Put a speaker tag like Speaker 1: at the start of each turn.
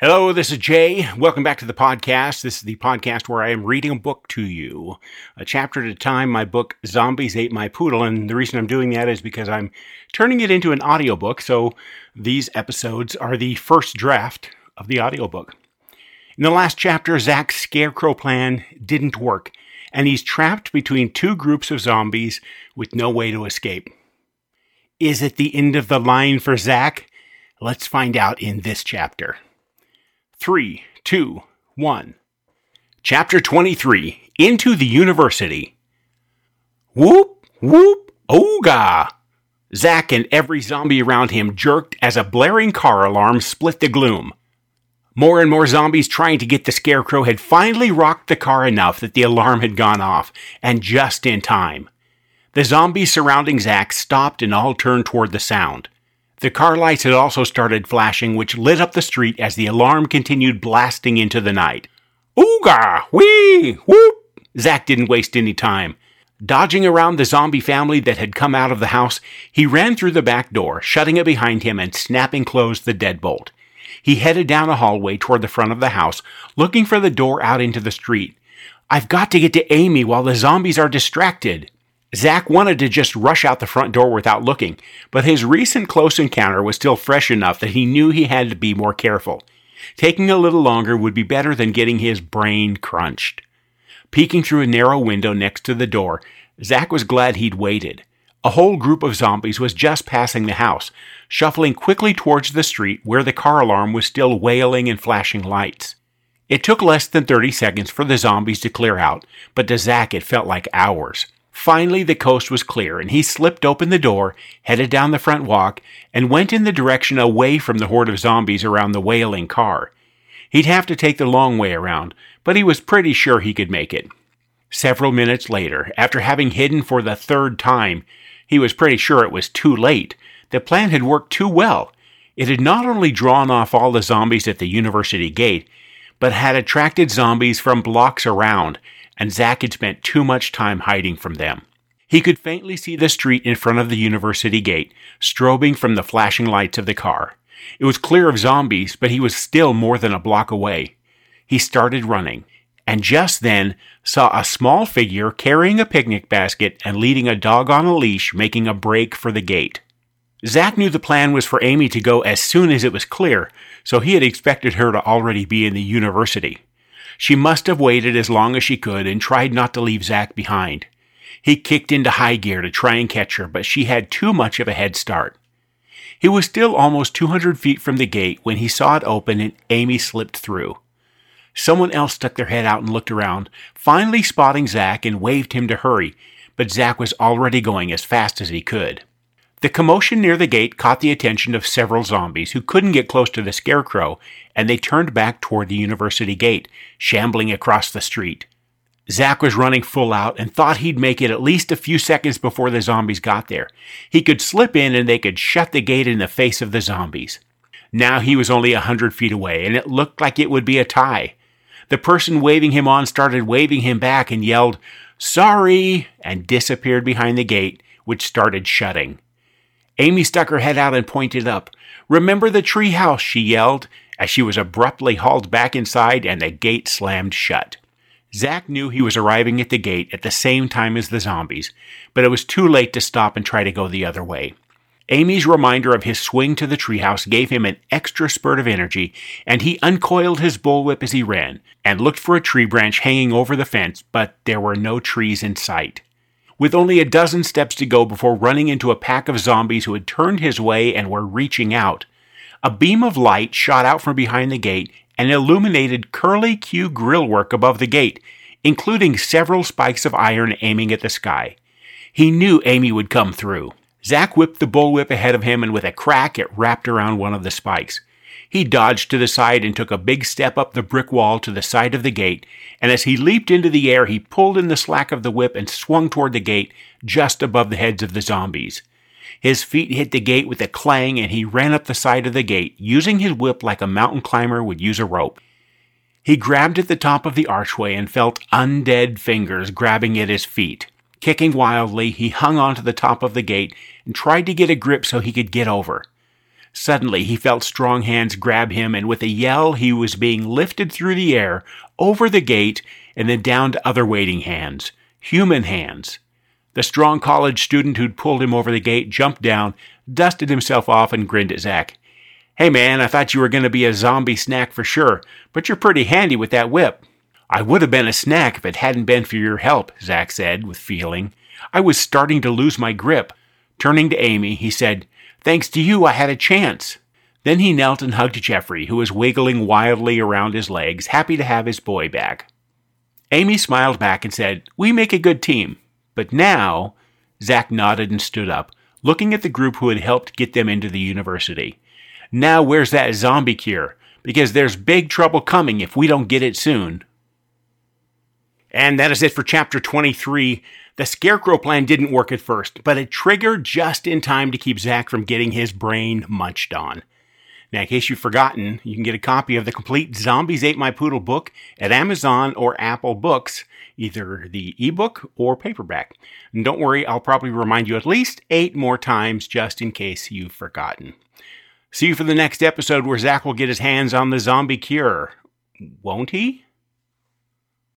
Speaker 1: Hello, this is Jay. Welcome back to the podcast. This is the podcast where I am reading a book to you, a chapter at a time. My book, Zombies Ate My Poodle. And the reason I'm doing that is because I'm turning it into an audiobook. So these episodes are the first draft of the audiobook. In the last chapter, Zach's scarecrow plan didn't work, and he's trapped between two groups of zombies with no way to escape. Is it the end of the line for Zach? Let's find out in this chapter. Three, two, one. Chapter 23 Into the University. Whoop, whoop, ooga! Zack and every zombie around him jerked as a blaring car alarm split the gloom. More and more zombies trying to get the scarecrow had finally rocked the car enough that the alarm had gone off, and just in time. The zombies surrounding Zack stopped and all turned toward the sound. The car lights had also started flashing, which lit up the street as the alarm continued blasting into the night. Ooga! Wee! Whoop! Zack didn't waste any time. Dodging around the zombie family that had come out of the house, he ran through the back door, shutting it behind him and snapping closed the deadbolt. He headed down a hallway toward the front of the house, looking for the door out into the street. I've got to get to Amy while the zombies are distracted. Zack wanted to just rush out the front door without looking, but his recent close encounter was still fresh enough that he knew he had to be more careful. Taking a little longer would be better than getting his brain crunched. Peeking through a narrow window next to the door, Zack was glad he'd waited. A whole group of zombies was just passing the house, shuffling quickly towards the street where the car alarm was still wailing and flashing lights. It took less than 30 seconds for the zombies to clear out, but to Zack it felt like hours. Finally, the coast was clear, and he slipped open the door, headed down the front walk, and went in the direction away from the horde of zombies around the wailing car. He'd have to take the long way around, but he was pretty sure he could make it. Several minutes later, after having hidden for the third time, he was pretty sure it was too late. The plan had worked too well. It had not only drawn off all the zombies at the university gate, but had attracted zombies from blocks around and Zack had spent too much time hiding from them. He could faintly see the street in front of the university gate, strobing from the flashing lights of the car. It was clear of zombies, but he was still more than a block away. He started running, and just then saw a small figure carrying a picnic basket and leading a dog on a leash making a break for the gate. Zack knew the plan was for Amy to go as soon as it was clear, so he had expected her to already be in the university. She must have waited as long as she could and tried not to leave Zack behind. He kicked into high gear to try and catch her, but she had too much of a head start. He was still almost 200 feet from the gate when he saw it open and Amy slipped through. Someone else stuck their head out and looked around, finally spotting Zack and waved him to hurry, but Zack was already going as fast as he could. The commotion near the gate caught the attention of several zombies who couldn't get close to the scarecrow, and they turned back toward the university gate, shambling across the street. Zack was running full out and thought he'd make it at least a few seconds before the zombies got there. He could slip in and they could shut the gate in the face of the zombies. Now he was only a hundred feet away, and it looked like it would be a tie. The person waving him on started waving him back and yelled, Sorry, and disappeared behind the gate, which started shutting. Amy stuck her head out and pointed up. Remember the tree house, she yelled, as she was abruptly hauled back inside and the gate slammed shut. Zack knew he was arriving at the gate at the same time as the zombies, but it was too late to stop and try to go the other way. Amy's reminder of his swing to the treehouse gave him an extra spurt of energy, and he uncoiled his bullwhip as he ran and looked for a tree branch hanging over the fence, but there were no trees in sight. With only a dozen steps to go before running into a pack of zombies who had turned his way and were reaching out, a beam of light shot out from behind the gate and illuminated curly Q grillwork above the gate, including several spikes of iron aiming at the sky. He knew Amy would come through. Zack whipped the bullwhip ahead of him, and with a crack, it wrapped around one of the spikes. He dodged to the side and took a big step up the brick wall to the side of the gate, and as he leaped into the air, he pulled in the slack of the whip and swung toward the gate just above the heads of the zombies. His feet hit the gate with a clang, and he ran up the side of the gate, using his whip like a mountain climber would use a rope. He grabbed at the top of the archway and felt undead fingers grabbing at his feet. Kicking wildly, he hung onto the top of the gate and tried to get a grip so he could get over. Suddenly, he felt strong hands grab him, and with a yell, he was being lifted through the air, over the gate, and then down to other waiting hands. Human hands. The strong college student who'd pulled him over the gate jumped down, dusted himself off, and grinned at Zack. Hey man, I thought you were going to be a zombie snack for sure, but you're pretty handy with that whip. I would have been a snack if it hadn't been for your help, Zack said with feeling. I was starting to lose my grip. Turning to Amy, he said, Thanks to you, I had a chance. Then he knelt and hugged Jeffrey, who was wiggling wildly around his legs, happy to have his boy back. Amy smiled back and said, We make a good team. But now, Zack nodded and stood up, looking at the group who had helped get them into the university. Now, where's that zombie cure? Because there's big trouble coming if we don't get it soon. And that is it for chapter 23. The scarecrow plan didn't work at first, but it triggered just in time to keep Zack from getting his brain munched on. Now, in case you've forgotten, you can get a copy of the complete Zombies Ate My Poodle book at Amazon or Apple Books, either the ebook or paperback. And don't worry, I'll probably remind you at least eight more times just in case you've forgotten. See you for the next episode where Zach will get his hands on the zombie cure. Won't he?